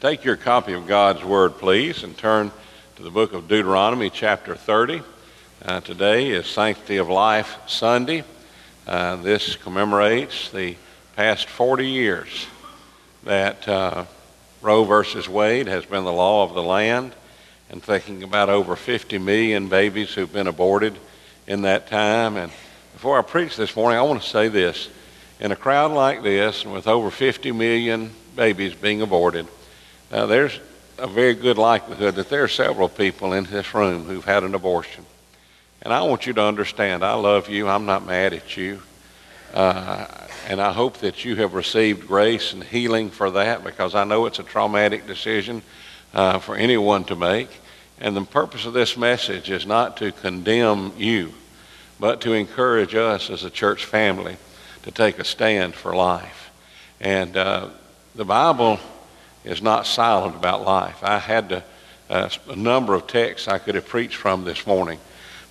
Take your copy of God's Word, please, and turn to the book of Deuteronomy, chapter 30. Uh, today is Sanctity of Life Sunday. Uh, this commemorates the past 40 years that uh, Roe versus Wade has been the law of the land, and thinking about over 50 million babies who've been aborted in that time. And before I preach this morning, I want to say this. In a crowd like this, and with over 50 million babies being aborted, now, there's a very good likelihood that there are several people in this room who've had an abortion. And I want you to understand, I love you. I'm not mad at you. Uh, and I hope that you have received grace and healing for that because I know it's a traumatic decision uh, for anyone to make. And the purpose of this message is not to condemn you, but to encourage us as a church family to take a stand for life. And uh, the Bible is not silent about life. I had to, uh, a number of texts I could have preached from this morning,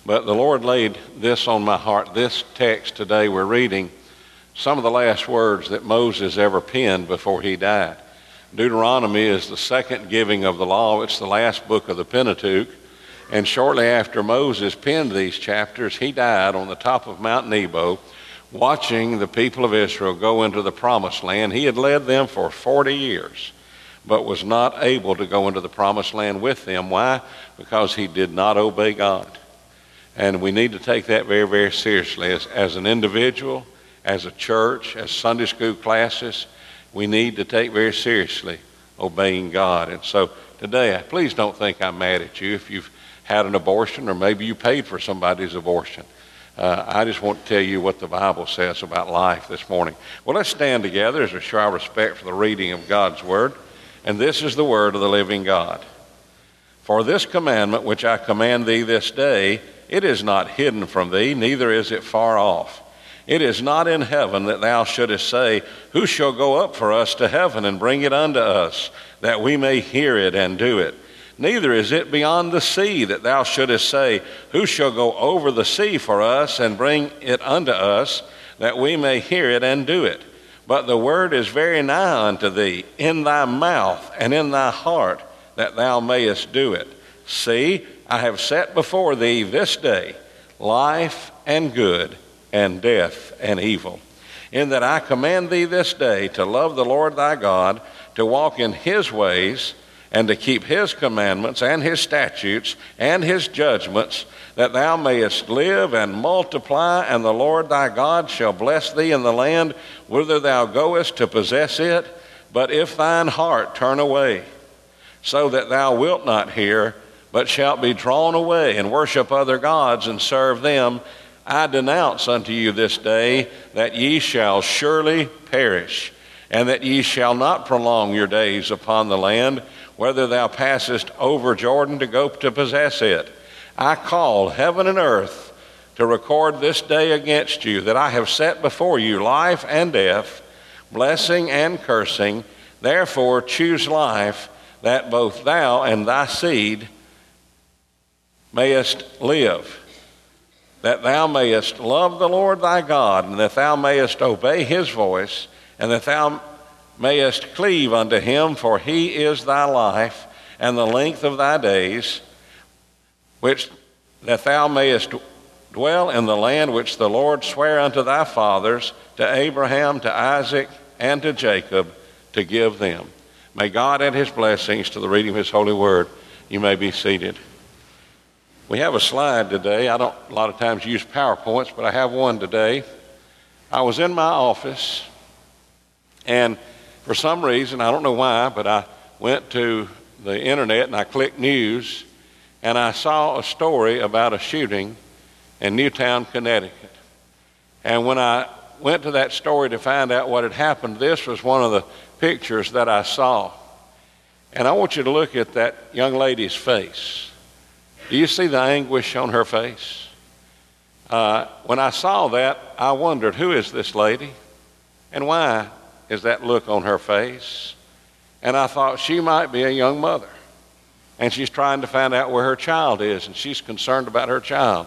but the Lord laid this on my heart. This text today we're reading some of the last words that Moses ever penned before he died. Deuteronomy is the second giving of the law. It's the last book of the Pentateuch. And shortly after Moses penned these chapters, he died on the top of Mount Nebo, watching the people of Israel go into the promised land. He had led them for 40 years but was not able to go into the promised land with them. Why? Because he did not obey God. And we need to take that very, very seriously. As, as an individual, as a church, as Sunday school classes, we need to take very seriously obeying God. And so today, please don't think I'm mad at you if you've had an abortion or maybe you paid for somebody's abortion. Uh, I just want to tell you what the Bible says about life this morning. Well, let's stand together as a show of respect for the reading of God's Word. And this is the word of the living God. For this commandment which I command thee this day, it is not hidden from thee, neither is it far off. It is not in heaven that thou shouldest say, Who shall go up for us to heaven and bring it unto us, that we may hear it and do it? Neither is it beyond the sea that thou shouldest say, Who shall go over the sea for us and bring it unto us, that we may hear it and do it? But the word is very nigh unto thee, in thy mouth and in thy heart, that thou mayest do it. See, I have set before thee this day life and good, and death and evil. In that I command thee this day to love the Lord thy God, to walk in his ways, and to keep his commandments and his statutes and his judgments that thou mayest live and multiply, and the Lord thy God shall bless thee in the land whither thou goest to possess it. But if thine heart turn away, so that thou wilt not hear, but shalt be drawn away and worship other gods and serve them, I denounce unto you this day that ye shall surely perish, and that ye shall not prolong your days upon the land, whether thou passest over Jordan to go to possess it. I call heaven and earth to record this day against you that I have set before you life and death, blessing and cursing. Therefore, choose life that both thou and thy seed mayest live, that thou mayest love the Lord thy God, and that thou mayest obey his voice, and that thou mayest cleave unto him, for he is thy life and the length of thy days which that thou mayest dwell in the land which the Lord sware unto thy fathers, to Abraham, to Isaac, and to Jacob, to give them. May God add his blessings to the reading of his holy word. You may be seated. We have a slide today. I don't a lot of times use PowerPoints, but I have one today. I was in my office, and for some reason, I don't know why, but I went to the internet and I clicked news and I saw a story about a shooting in Newtown, Connecticut. And when I went to that story to find out what had happened, this was one of the pictures that I saw. And I want you to look at that young lady's face. Do you see the anguish on her face? Uh, when I saw that, I wondered, who is this lady? And why is that look on her face? And I thought she might be a young mother and she's trying to find out where her child is, and she's concerned about her child.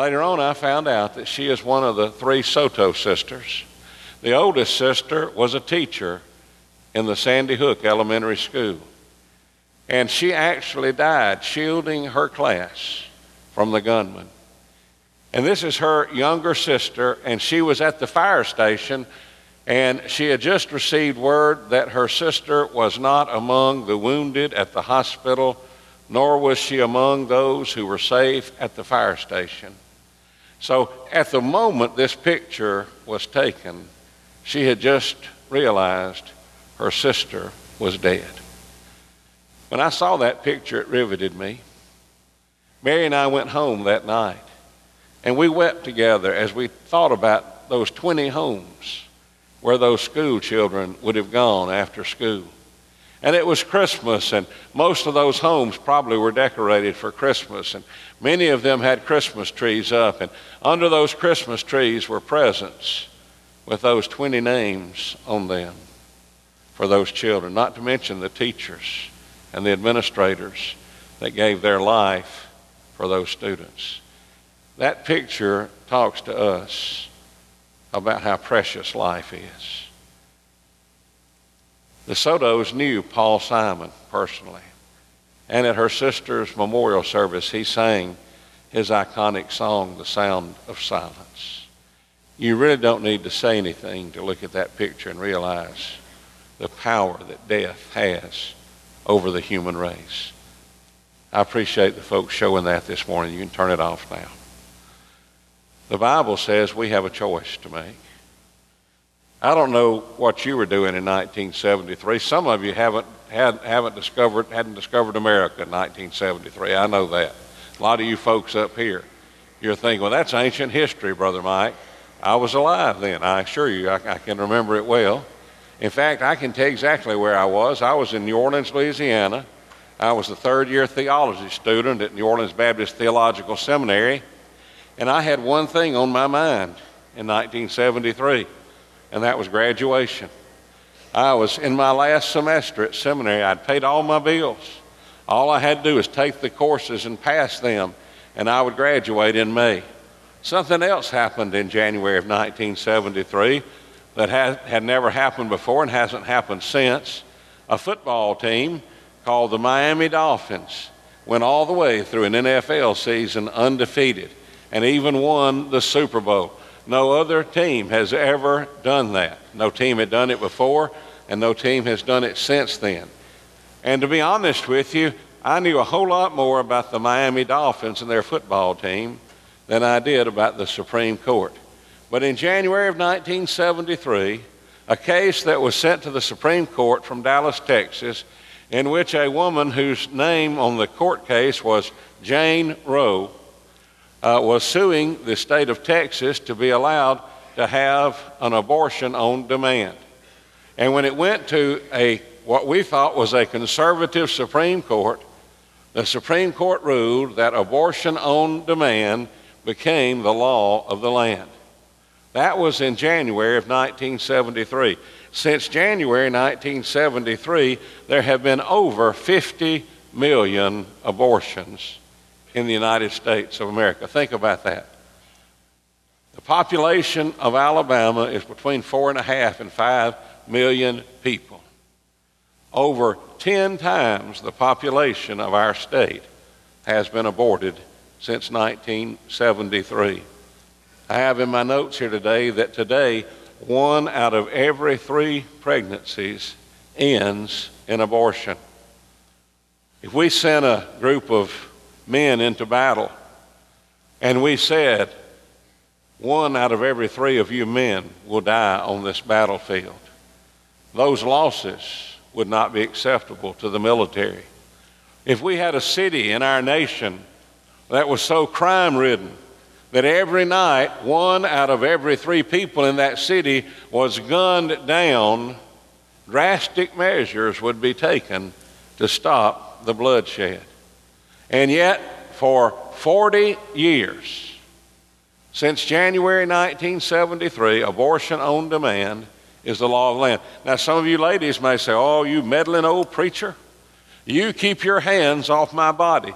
Later on, I found out that she is one of the three Soto sisters. The oldest sister was a teacher in the Sandy Hook Elementary School. And she actually died shielding her class from the gunman. And this is her younger sister, and she was at the fire station, and she had just received word that her sister was not among the wounded at the hospital, nor was she among those who were safe at the fire station. So at the moment this picture was taken, she had just realized her sister was dead. When I saw that picture, it riveted me. Mary and I went home that night. And we wept together as we thought about those 20 homes where those school children would have gone after school. And it was Christmas, and most of those homes probably were decorated for Christmas, and many of them had Christmas trees up. And under those Christmas trees were presents with those 20 names on them for those children, not to mention the teachers and the administrators that gave their life for those students. That picture talks to us about how precious life is. The Sotos knew Paul Simon personally. And at her sister's memorial service, he sang his iconic song, The Sound of Silence. You really don't need to say anything to look at that picture and realize the power that death has over the human race. I appreciate the folks showing that this morning. You can turn it off now. The Bible says we have a choice to make. I don't know what you were doing in 1973. Some of you haven't had, haven't discovered hadn't discovered America in 1973. I know that. A lot of you folks up here, you're thinking, well, that's ancient history, brother Mike. I was alive then. I assure you, I, I can remember it well. In fact, I can tell you exactly where I was. I was in New Orleans, Louisiana. I was a third year theology student at New Orleans Baptist Theological Seminary. And I had one thing on my mind in 1973, and that was graduation. I was in my last semester at seminary. I'd paid all my bills. All I had to do was take the courses and pass them, and I would graduate in May. Something else happened in January of 1973 that had, had never happened before and hasn't happened since. A football team called the Miami Dolphins went all the way through an NFL season undefeated and even won the Super Bowl. No other team has ever done that. No team had done it before, and no team has done it since then. And to be honest with you, I knew a whole lot more about the Miami Dolphins and their football team than I did about the Supreme Court. But in January of 1973, a case that was sent to the Supreme Court from Dallas, Texas, in which a woman whose name on the court case was Jane Roe uh, was suing the state of Texas to be allowed to have an abortion on demand. And when it went to a what we thought was a conservative Supreme Court, the Supreme Court ruled that abortion on demand became the law of the land. That was in January of 1973. Since January 1973, there have been over 50 million abortions in the United States of America. Think about that. The population of Alabama is between four and a half and five million people. Over 10 times the population of our state has been aborted since 1973. I have in my notes here today that today one out of every three pregnancies ends in abortion. If we sent a group of men into battle. And we said, one out of every three of you men will die on this battlefield. Those losses would not be acceptable to the military. If we had a city in our nation that was so crime ridden that every night one out of every three people in that city was gunned down, drastic measures would be taken to stop the bloodshed. And yet, for 40 years, since January 1973, abortion on demand is the law of the land. Now, some of you ladies may say, Oh, you meddling old preacher, you keep your hands off my body.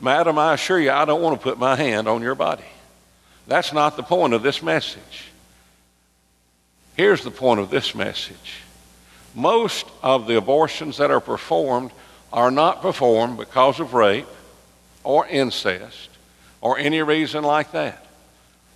Madam, I assure you, I don't want to put my hand on your body. That's not the point of this message. Here's the point of this message most of the abortions that are performed are not performed because of rape or incest or any reason like that.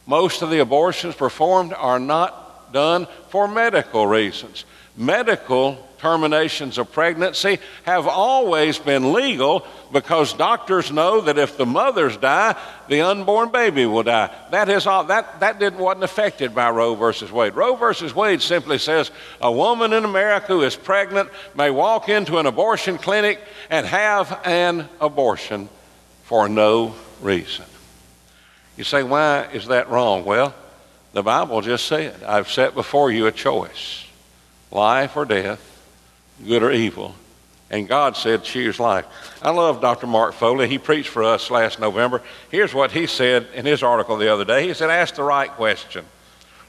Most of the abortions performed are not done for medical reasons. Medical terminations of pregnancy have always been legal because doctors know that if the mothers die, the unborn baby will die. That is all, that, that didn't, wasn't affected by Roe versus Wade. Roe versus Wade simply says a woman in America who is pregnant may walk into an abortion clinic and have an abortion for no reason. You say, why is that wrong? Well, the Bible just said, I've set before you a choice life or death good or evil. And God said, choose life. I love Dr. Mark Foley. He preached for us last November. Here's what he said in his article the other day. He said, ask the right question.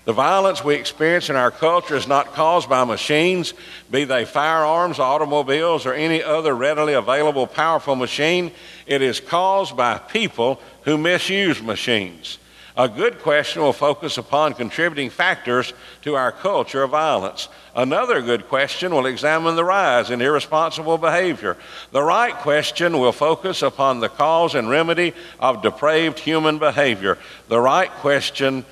The violence we experience in our culture is not caused by machines, be they firearms, automobiles, or any other readily available powerful machine. It is caused by people who misuse machines. A good question will focus upon contributing factors to our culture of violence. Another good question will examine the rise in irresponsible behavior. The right question will focus upon the cause and remedy of depraved human behavior. The right question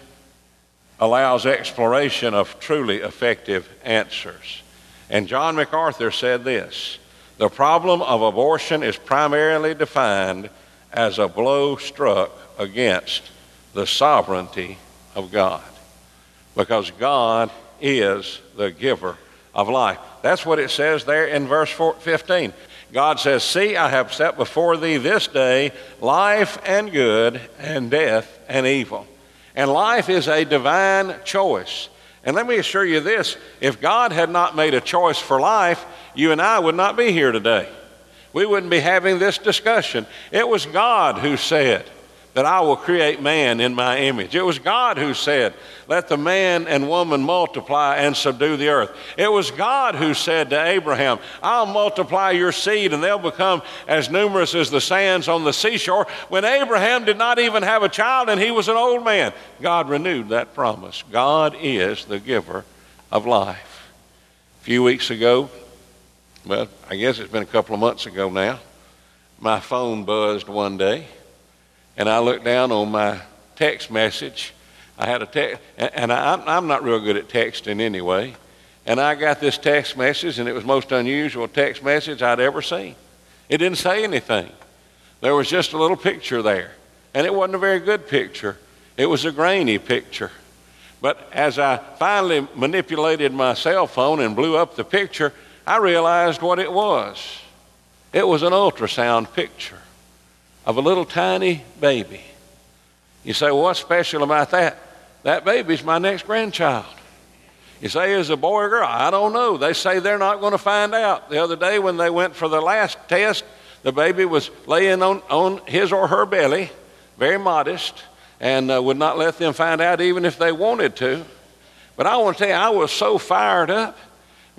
allows exploration of truly effective answers. And John MacArthur said this The problem of abortion is primarily defined as a blow struck against the sovereignty of God. Because God is the giver of life. That's what it says there in verse 15. God says, See, I have set before thee this day life and good, and death and evil. And life is a divine choice. And let me assure you this if God had not made a choice for life, you and I would not be here today. We wouldn't be having this discussion. It was God who said, that I will create man in my image. It was God who said, Let the man and woman multiply and subdue the earth. It was God who said to Abraham, I'll multiply your seed and they'll become as numerous as the sands on the seashore. When Abraham did not even have a child and he was an old man, God renewed that promise. God is the giver of life. A few weeks ago, well, I guess it's been a couple of months ago now, my phone buzzed one day and I looked down on my text message. I had a text, and I, am not real good at texting anyway. And I got this text message, and it was most unusual text message I'd ever seen. It didn't say anything. There was just a little picture there, and it wasn't a very good picture. It was a grainy picture. But as I finally manipulated my cell phone and blew up the picture, I realized what it was. It was an ultrasound picture of a little tiny baby. You say, well, what's special about that? That baby's my next grandchild. You say, is a boy or girl? I don't know. They say they're not going to find out. The other day when they went for the last test, the baby was laying on, on his or her belly, very modest, and uh, would not let them find out even if they wanted to. But I want to tell you, I was so fired up.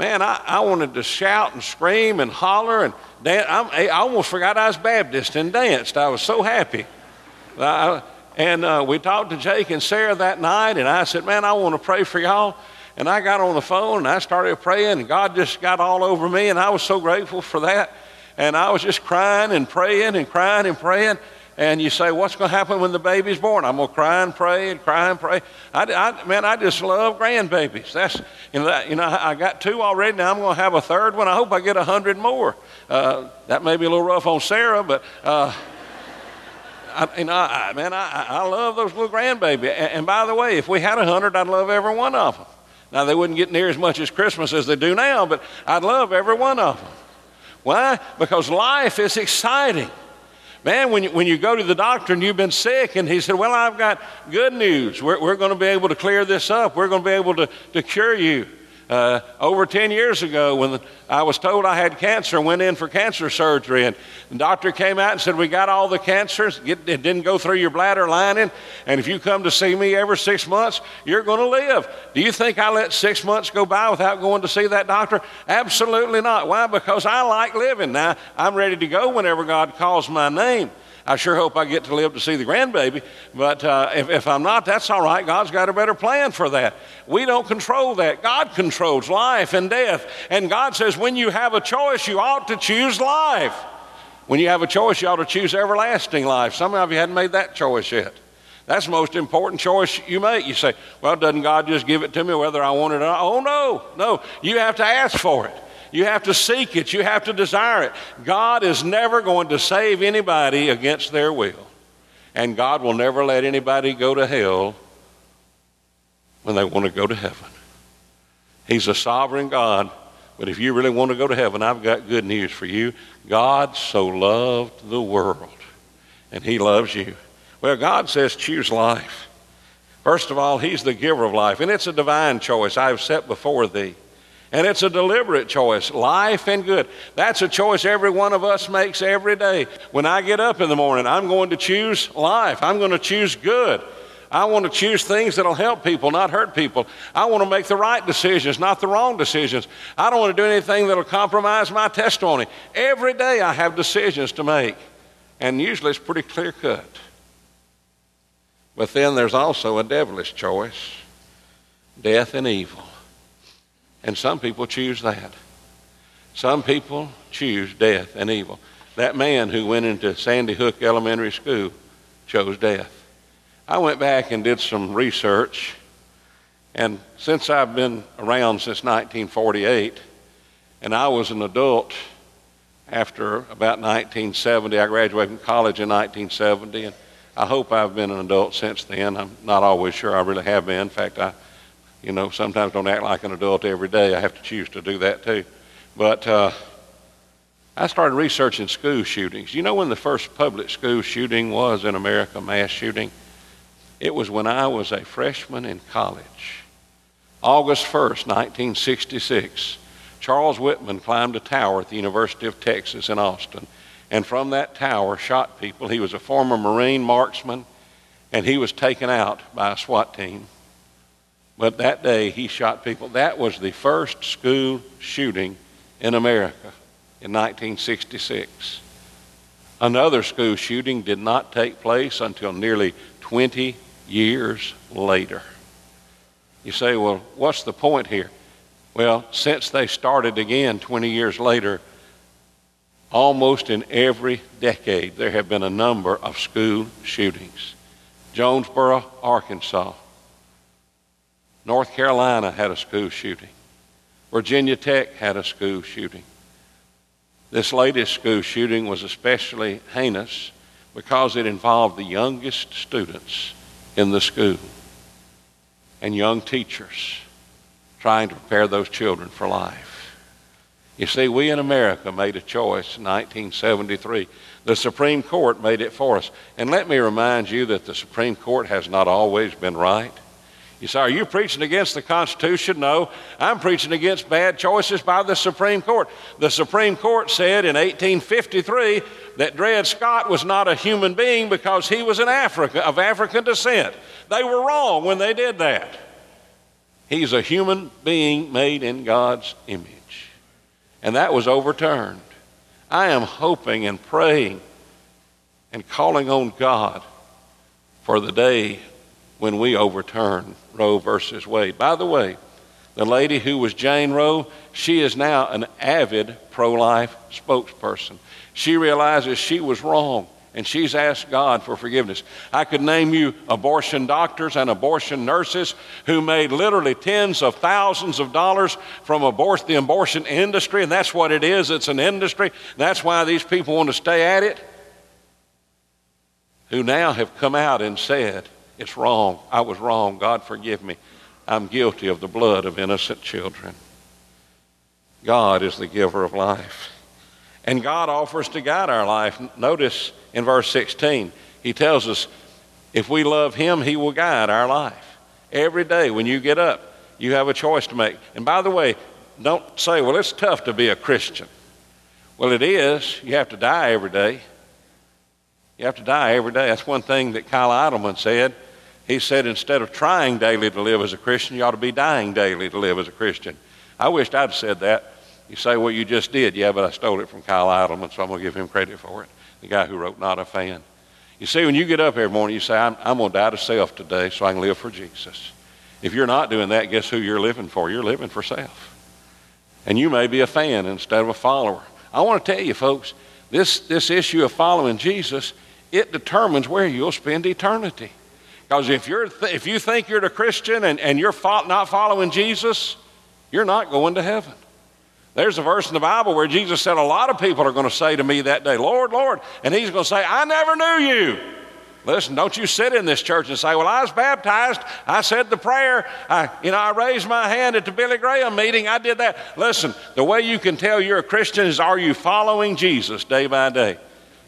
Man, I, I wanted to shout and scream and holler and Dan, I almost forgot I was Baptist and danced. I was so happy. I, and uh, we talked to Jake and Sarah that night, and I said, Man, I want to pray for y'all. And I got on the phone and I started praying, and God just got all over me, and I was so grateful for that. And I was just crying and praying and crying and praying. And you say, What's going to happen when the baby's born? I'm going to cry and pray and cry and pray. I, I, man, I just love grandbabies. That's, you know, that, you know, I got two already. Now I'm going to have a third one. I hope I get a hundred more. Uh, that may be a little rough on Sarah, but. Uh, I, you know, I, man, I, I love those little grandbabies. And, and by the way, if we had a hundred, I'd love every one of them. Now, they wouldn't get near as much as Christmas as they do now, but I'd love every one of them. Why? Because life is exciting. Man, when you, when you go to the doctor and you've been sick, and he said, Well, I've got good news. We're, we're going to be able to clear this up. We're going to be able to, to cure you. Uh, over 10 years ago, when I was told I had cancer, went in for cancer surgery, and the doctor came out and said, We got all the cancers. It didn't go through your bladder lining, and if you come to see me every six months, you're going to live. Do you think I let six months go by without going to see that doctor? Absolutely not. Why? Because I like living. Now, I'm ready to go whenever God calls my name. I sure hope I get to live to see the grandbaby, but uh, if, if I'm not, that's all right. God's got a better plan for that. We don't control that. God controls life and death. And God says, when you have a choice, you ought to choose life. When you have a choice, you ought to choose everlasting life. Some of you hadn't made that choice yet. That's the most important choice you make. You say, well, doesn't God just give it to me whether I want it or not? Oh, no, no. You have to ask for it. You have to seek it. You have to desire it. God is never going to save anybody against their will. And God will never let anybody go to hell when they want to go to heaven. He's a sovereign God. But if you really want to go to heaven, I've got good news for you. God so loved the world, and He loves you. Well, God says, choose life. First of all, He's the giver of life, and it's a divine choice I have set before thee. And it's a deliberate choice, life and good. That's a choice every one of us makes every day. When I get up in the morning, I'm going to choose life. I'm going to choose good. I want to choose things that'll help people, not hurt people. I want to make the right decisions, not the wrong decisions. I don't want to do anything that'll compromise my testimony. Every day I have decisions to make, and usually it's pretty clear cut. But then there's also a devilish choice death and evil. And some people choose that. Some people choose death and evil. That man who went into Sandy Hook Elementary School chose death. I went back and did some research, and since I've been around since 1948, and I was an adult after about 1970, I graduated from college in 1970, and I hope I've been an adult since then. I'm not always sure I really have been. In fact, I, you know, sometimes don't act like an adult every day. I have to choose to do that too. But uh, I started researching school shootings. You know when the first public school shooting was in America, mass shooting? It was when I was a freshman in college. August 1st, 1966. Charles Whitman climbed a tower at the University of Texas in Austin and from that tower shot people. He was a former Marine marksman, and he was taken out by a SWAT team. But that day he shot people. That was the first school shooting in America in 1966. Another school shooting did not take place until nearly 20 years later. You say, well, what's the point here? Well, since they started again 20 years later, Almost in every decade, there have been a number of school shootings. Jonesboro, Arkansas. North Carolina had a school shooting. Virginia Tech had a school shooting. This latest school shooting was especially heinous because it involved the youngest students in the school and young teachers trying to prepare those children for life. You see, we in America made a choice in 1973. The Supreme Court made it for us. And let me remind you that the Supreme Court has not always been right. You say, Are you preaching against the Constitution? No, I'm preaching against bad choices by the Supreme Court. The Supreme Court said in 1853 that Dred Scott was not a human being because he was an African, of African descent. They were wrong when they did that. He's a human being made in God's image and that was overturned. I am hoping and praying and calling on God for the day when we overturn Roe versus Wade. By the way, the lady who was Jane Roe, she is now an avid pro life spokesperson. She realizes she was wrong and she's asked God for forgiveness. I could name you abortion doctors and abortion nurses who made literally tens of thousands of dollars from the abortion industry, and that's what it is it's an industry. That's why these people want to stay at it. Who now have come out and said, It's wrong. I was wrong. God, forgive me. I'm guilty of the blood of innocent children. God is the giver of life. And God offers to guide our life. Notice in verse 16, He tells us if we love Him, He will guide our life. Every day when you get up, you have a choice to make. And by the way, don't say, well, it's tough to be a Christian. Well, it is. You have to die every day. You have to die every day. That's one thing that Kyle Idleman said. He said instead of trying daily to live as a Christian, you ought to be dying daily to live as a Christian. I wished I'd said that. You say, well, you just did. Yeah, but I stole it from Kyle Idleman, so I'm going to give him credit for it. The guy who wrote Not a Fan. You see, when you get up every morning, you say, I'm, I'm going to die to self today so I can live for Jesus. If you're not doing that, guess who you're living for? You're living for self. And you may be a fan instead of a follower. I want to tell you, folks, this, this issue of following Jesus, it determines where you'll spend eternity. Because if, you're th- if you think you're a Christian and, and you're fo- not following Jesus, you're not going to heaven. There's a verse in the Bible where Jesus said, A lot of people are going to say to me that day, Lord, Lord. And he's going to say, I never knew you. Listen, don't you sit in this church and say, Well, I was baptized. I said the prayer. I, you know, I raised my hand at the Billy Graham meeting. I did that. Listen, the way you can tell you're a Christian is are you following Jesus day by day?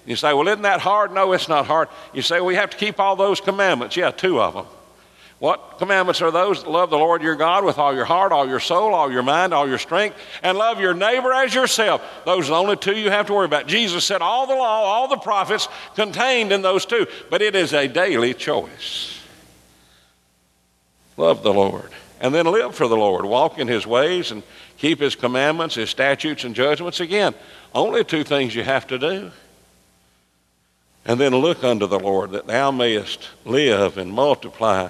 You say, Well, isn't that hard? No, it's not hard. You say, We have to keep all those commandments. Yeah, two of them. What commandments are those? Love the Lord your God with all your heart, all your soul, all your mind, all your strength, and love your neighbor as yourself. Those are the only two you have to worry about. Jesus said all the law, all the prophets contained in those two, but it is a daily choice. Love the Lord. And then live for the Lord. Walk in his ways and keep his commandments, his statutes, and judgments. Again, only two things you have to do. And then look unto the Lord that thou mayest live and multiply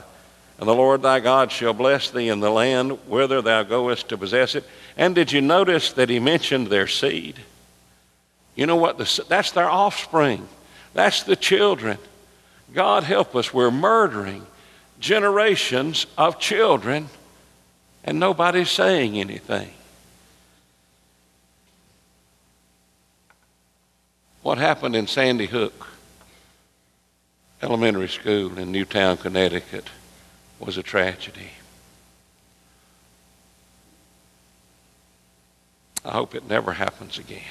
and the Lord thy God shall bless thee in the land whither thou goest to possess it. And did you notice that he mentioned their seed? You know what? The, that's their offspring. That's the children. God help us. We're murdering generations of children, and nobody's saying anything. What happened in Sandy Hook Elementary School in Newtown, Connecticut? Was a tragedy. I hope it never happens again.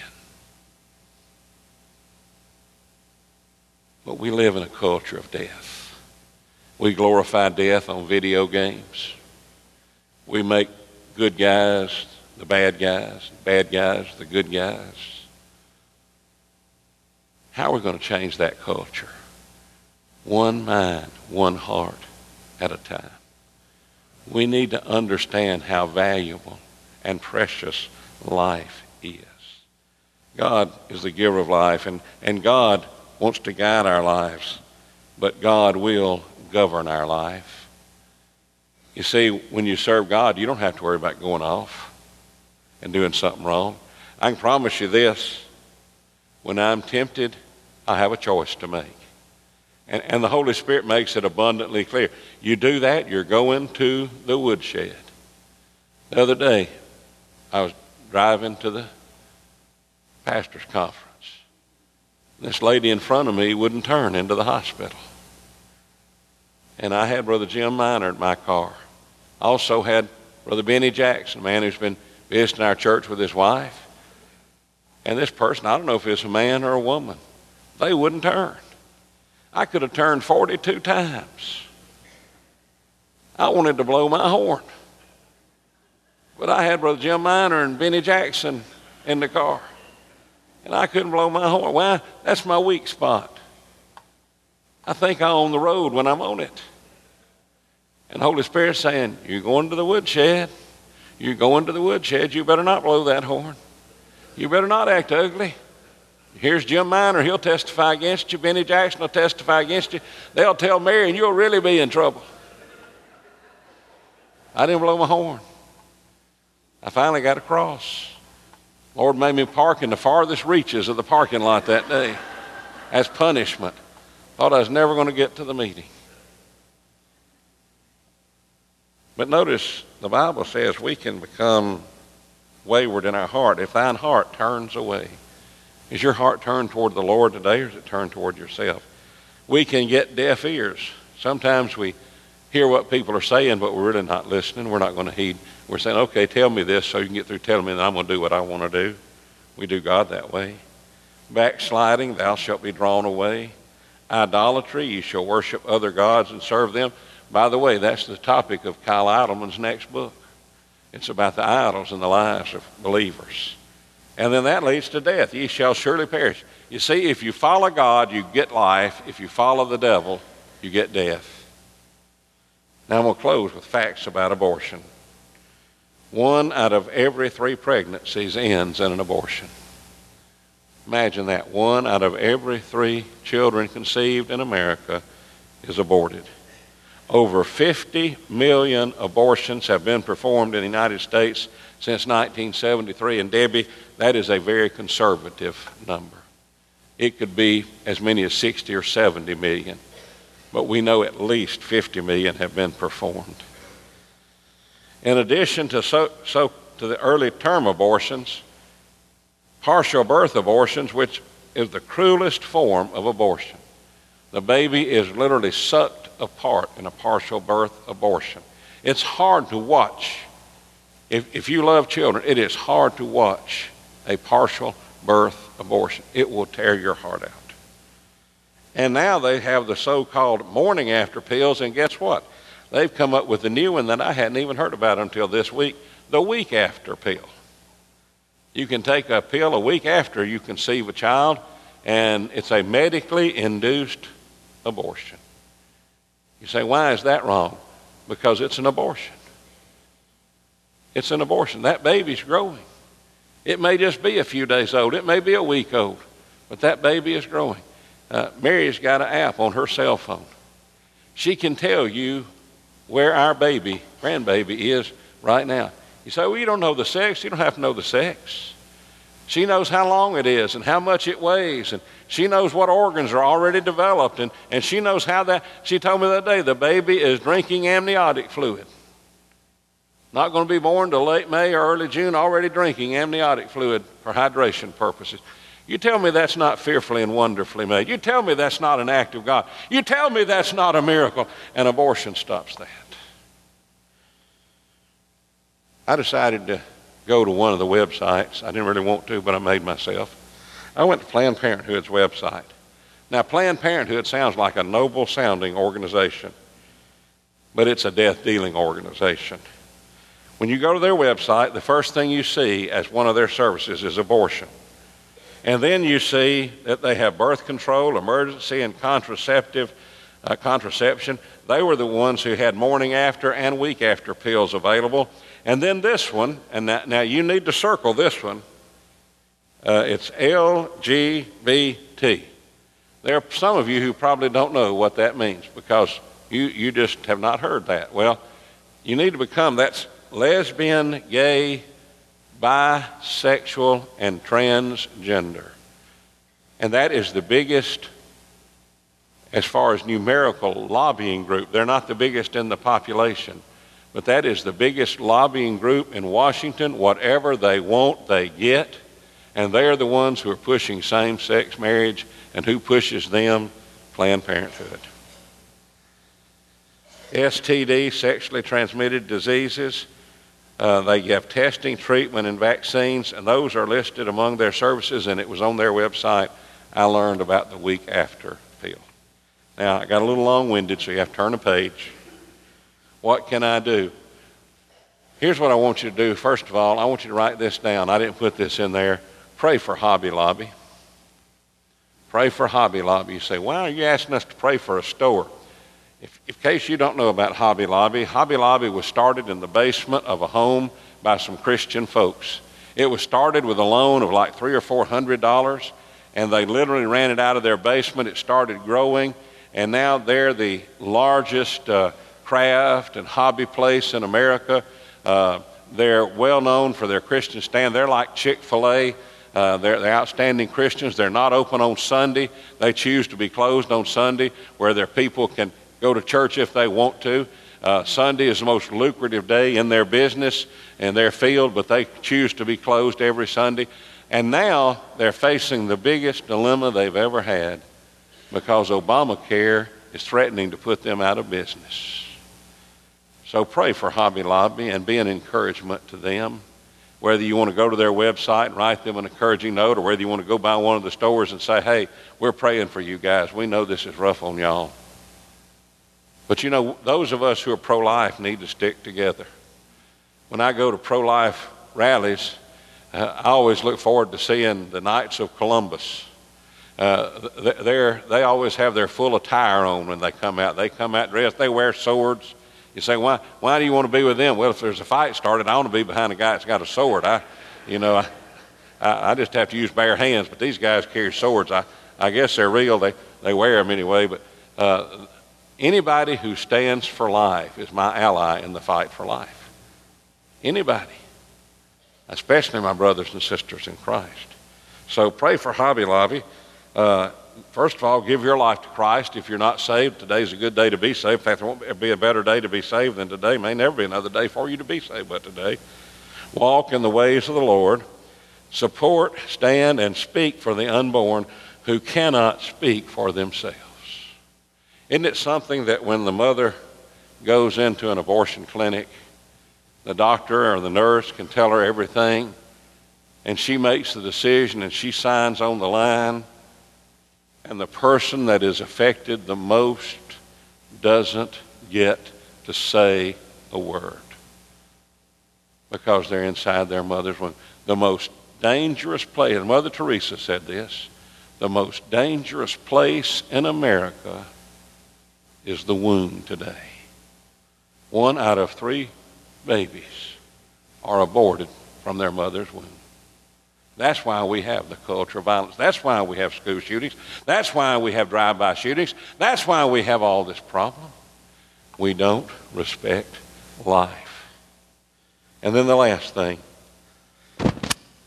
But we live in a culture of death. We glorify death on video games. We make good guys the bad guys, bad guys the good guys. How are we going to change that culture? One mind, one heart at a time. We need to understand how valuable and precious life is. God is the giver of life, and, and God wants to guide our lives, but God will govern our life. You see, when you serve God, you don't have to worry about going off and doing something wrong. I can promise you this when I'm tempted, I have a choice to make. And, and the Holy Spirit makes it abundantly clear. You do that, you're going to the woodshed. The other day, I was driving to the pastor's conference. This lady in front of me wouldn't turn into the hospital. And I had Brother Jim Miner in my car. I also had Brother Benny Jackson, a man who's been visiting our church with his wife. And this person, I don't know if it's a man or a woman, they wouldn't turn. I could have turned 42 times. I wanted to blow my horn. But I had Brother Jim Miner and Benny Jackson in the car. And I couldn't blow my horn. Why? That's my weak spot. I think I own the road when I'm on it. And Holy Spirit saying, You're going to the woodshed. You're going to the woodshed. You better not blow that horn. You better not act ugly. Here's Jim Miner. He'll testify against you. Benny Jackson will testify against you. They'll tell Mary, and you'll really be in trouble. I didn't blow my horn. I finally got across. Lord made me park in the farthest reaches of the parking lot that day as punishment. Thought I was never going to get to the meeting. But notice the Bible says we can become wayward in our heart if thine heart turns away. Is your heart turned toward the Lord today or is it turned toward yourself? We can get deaf ears. Sometimes we hear what people are saying, but we're really not listening. We're not going to heed. We're saying, okay, tell me this so you can get through telling me that I'm going to do what I want to do. We do God that way. Backsliding, thou shalt be drawn away. Idolatry, you shall worship other gods and serve them. By the way, that's the topic of Kyle Idleman's next book. It's about the idols in the lives of believers. And then that leads to death. Ye shall surely perish. You see, if you follow God, you get life. If you follow the devil, you get death. Now I'm going to close with facts about abortion. One out of every three pregnancies ends in an abortion. Imagine that. One out of every three children conceived in America is aborted. Over 50 million abortions have been performed in the United States since 1973. And Debbie, that is a very conservative number. It could be as many as 60 or 70 million, but we know at least 50 million have been performed. In addition to, so, so, to the early term abortions, partial birth abortions, which is the cruelest form of abortion. The baby is literally sucked apart in a partial birth abortion. It's hard to watch. If, if you love children, it is hard to watch a partial birth abortion. It will tear your heart out. And now they have the so called morning after pills, and guess what? They've come up with a new one that I hadn't even heard about until this week the week after pill. You can take a pill a week after you conceive a child, and it's a medically induced abortion. You say, why is that wrong? Because it's an abortion. It's an abortion. That baby's growing. It may just be a few days old, it may be a week old, but that baby is growing. Uh, Mary's got an app on her cell phone. She can tell you where our baby, grandbaby, is right now. You say, well, you don't know the sex. You don't have to know the sex. She knows how long it is and how much it weighs, and she knows what organs are already developed, and, and she knows how that. She told me that day the baby is drinking amniotic fluid. Not going to be born till late May or early June, already drinking amniotic fluid for hydration purposes. You tell me that's not fearfully and wonderfully made. You tell me that's not an act of God. You tell me that's not a miracle. And abortion stops that. I decided to go to one of the websites. I didn't really want to, but I made myself. I went to Planned Parenthood's website. Now, Planned Parenthood sounds like a noble sounding organization, but it's a death dealing organization. When you go to their website, the first thing you see as one of their services is abortion. And then you see that they have birth control, emergency, and contraceptive uh, contraception. They were the ones who had morning after and week after pills available. And then this one, and that, now you need to circle this one. Uh, it's LGBT. There are some of you who probably don't know what that means because you, you just have not heard that. Well, you need to become that's lesbian, gay, bisexual, and transgender. And that is the biggest, as far as numerical lobbying group. They're not the biggest in the population, but that is the biggest lobbying group in Washington. Whatever they want, they get. And they're the ones who are pushing same sex marriage. And who pushes them? Planned Parenthood. STD, sexually transmitted diseases. Uh, they have testing, treatment, and vaccines, and those are listed among their services, and it was on their website. I learned about the week after pill. Now, I got a little long winded, so you have to turn a page. What can I do? Here's what I want you to do. First of all, I want you to write this down. I didn't put this in there. Pray for Hobby Lobby. Pray for Hobby Lobby. You say, why are you asking us to pray for a store? If, in case you don't know about Hobby Lobby, Hobby Lobby was started in the basement of a home by some Christian folks. It was started with a loan of like three or four hundred dollars, and they literally ran it out of their basement. It started growing, and now they're the largest uh, craft and hobby place in America. Uh, they're well known for their Christian stand. They're like Chick fil A. Uh, they're, they're, outstanding Christians. They're not open on Sunday. They choose to be closed on Sunday where their people can go to church if they want to. Uh, Sunday is the most lucrative day in their business and their field, but they choose to be closed every Sunday. And now they're facing the biggest dilemma they've ever had because Obamacare is threatening to put them out of business. So pray for Hobby Lobby and be an encouragement to them. Whether you want to go to their website and write them an encouraging note, or whether you want to go by one of the stores and say, hey, we're praying for you guys. We know this is rough on y'all. But you know, those of us who are pro life need to stick together. When I go to pro life rallies, uh, I always look forward to seeing the Knights of Columbus. Uh, they always have their full attire on when they come out. They come out dressed, they wear swords. You say, why, why do you want to be with them? Well, if there's a fight started, I want to be behind a guy that's got a sword. I, you know, I, I, I just have to use bare hands, but these guys carry swords. I, I guess they're real. They, they wear them anyway. But uh, anybody who stands for life is my ally in the fight for life. Anybody. Especially my brothers and sisters in Christ. So pray for Hobby Lobby. Uh, first of all, give your life to Christ. If you're not saved, today's a good day to be saved. In fact, there won't be a better day to be saved than today. May never be another day for you to be saved but today. Walk in the ways of the Lord. Support, stand, and speak for the unborn who cannot speak for themselves. Isn't it something that when the mother goes into an abortion clinic, the doctor or the nurse can tell her everything, and she makes the decision and she signs on the line, and the person that is affected the most doesn't get to say a word because they're inside their mother's womb. The most dangerous place, and Mother Teresa said this, the most dangerous place in America is the womb today. One out of three babies are aborted from their mother's womb. That's why we have the culture of violence. That's why we have school shootings. That's why we have drive by shootings. That's why we have all this problem. We don't respect life. And then the last thing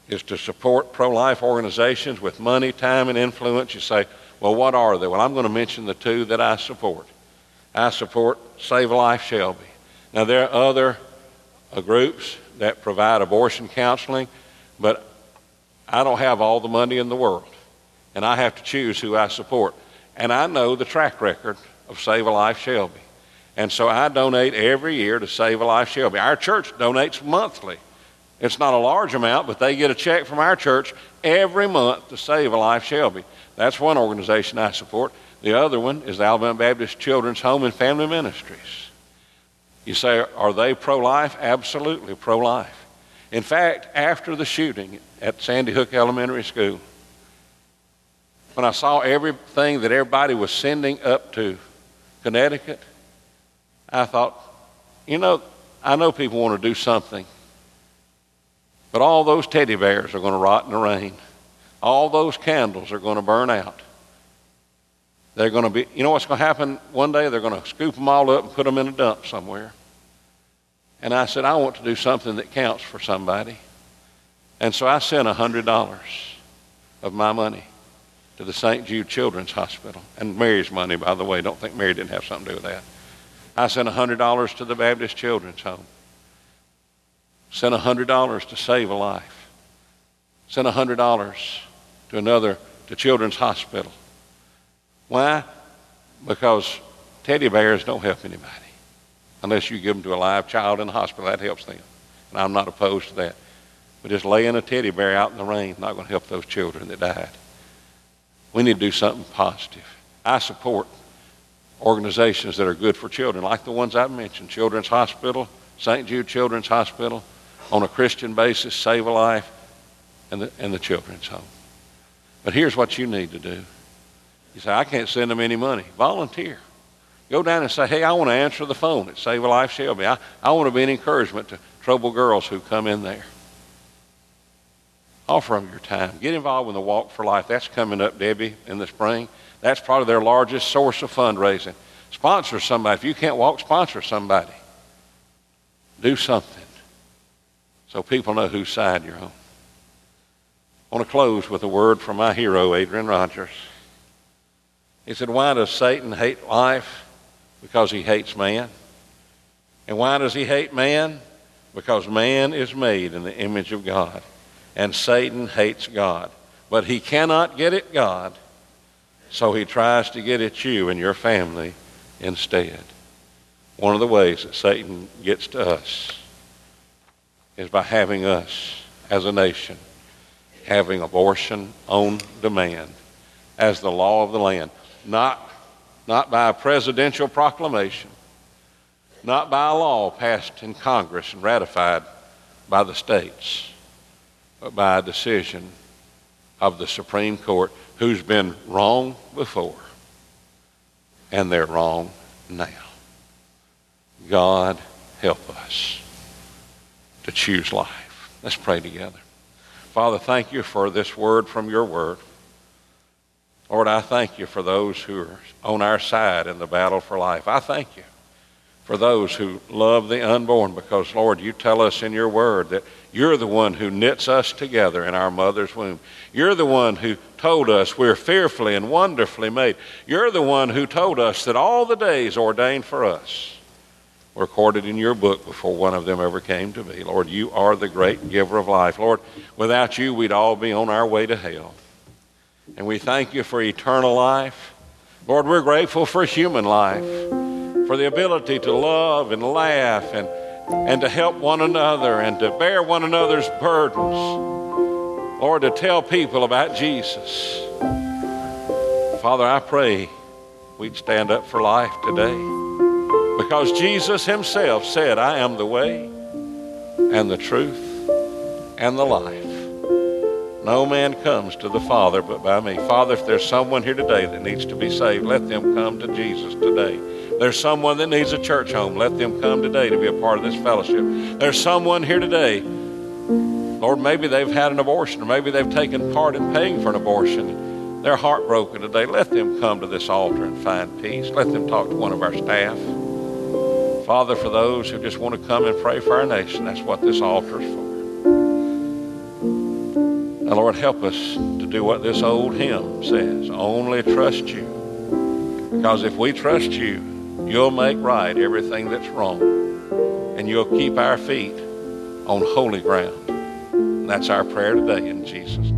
is to support pro life organizations with money, time, and influence. You say, well, what are they? Well, I'm going to mention the two that I support. I support Save a Life Shelby. Now, there are other uh, groups that provide abortion counseling, but I don't have all the money in the world, and I have to choose who I support. And I know the track record of Save a Life Shelby. And so I donate every year to Save a Life Shelby. Our church donates monthly. It's not a large amount, but they get a check from our church every month to Save a Life Shelby. That's one organization I support. The other one is the Alabama Baptist Children's Home and Family Ministries. You say, are they pro life? Absolutely pro life. In fact, after the shooting at Sandy Hook Elementary School, when I saw everything that everybody was sending up to Connecticut, I thought, you know, I know people want to do something but all those teddy bears are going to rot in the rain. All those candles are going to burn out. They're going to be, you know what's going to happen one day? They're going to scoop them all up and put them in a dump somewhere. And I said, I want to do something that counts for somebody. And so I sent $100 of my money to the St. Jude Children's Hospital. And Mary's money, by the way. Don't think Mary didn't have something to do with that. I sent $100 to the Baptist Children's Home. Sent $100 to save a life. Sent $100 to another, to Children's Hospital. Why? Because teddy bears don't help anybody unless you give them to a live child in the hospital. That helps them. And I'm not opposed to that. But just laying a teddy bear out in the rain not going to help those children that died. We need to do something positive. I support organizations that are good for children, like the ones I've mentioned Children's Hospital, St. Jude Children's Hospital, on a Christian basis, save a life, and the, and the children's home. But here's what you need to do. You say, I can't send them any money. Volunteer. Go down and say, hey, I want to answer the phone at Save a Life Shelby. I, I want to be an encouragement to troubled girls who come in there. Offer them your time. Get involved in the Walk for Life. That's coming up, Debbie, in the spring. That's probably their largest source of fundraising. Sponsor somebody. If you can't walk, sponsor somebody. Do something so people know whose side you're on. I want to close with a word from my hero, Adrian Rogers. He said, Why does Satan hate life? Because he hates man. And why does he hate man? Because man is made in the image of God. And Satan hates God. But he cannot get at God, so he tries to get at you and your family instead. One of the ways that Satan gets to us is by having us as a nation having abortion on demand as the law of the land, not, not by a presidential proclamation, not by a law passed in Congress and ratified by the states, but by a decision of the Supreme Court who's been wrong before and they're wrong now. God help us to choose life. Let's pray together. Father, thank you for this word from your word. Lord, I thank you for those who are on our side in the battle for life. I thank you for those who love the unborn because, Lord, you tell us in your word that you're the one who knits us together in our mother's womb. You're the one who told us we're fearfully and wonderfully made. You're the one who told us that all the days ordained for us were recorded in your book before one of them ever came to be. Lord, you are the great giver of life. Lord, without you, we'd all be on our way to hell. And we thank you for eternal life. Lord, we're grateful for human life, for the ability to love and laugh and, and to help one another and to bear one another's burdens. Lord, to tell people about Jesus. Father, I pray we'd stand up for life today because Jesus himself said, I am the way and the truth and the life. No man comes to the Father but by me. Father, if there's someone here today that needs to be saved, let them come to Jesus today. There's someone that needs a church home. Let them come today to be a part of this fellowship. There's someone here today, Lord, maybe they've had an abortion or maybe they've taken part in paying for an abortion. They're heartbroken today. Let them come to this altar and find peace. Let them talk to one of our staff. Father, for those who just want to come and pray for our nation, that's what this altar is for. Lord, help us to do what this old hymn says only trust you. Because if we trust you, you'll make right everything that's wrong. And you'll keep our feet on holy ground. And that's our prayer today in Jesus' name.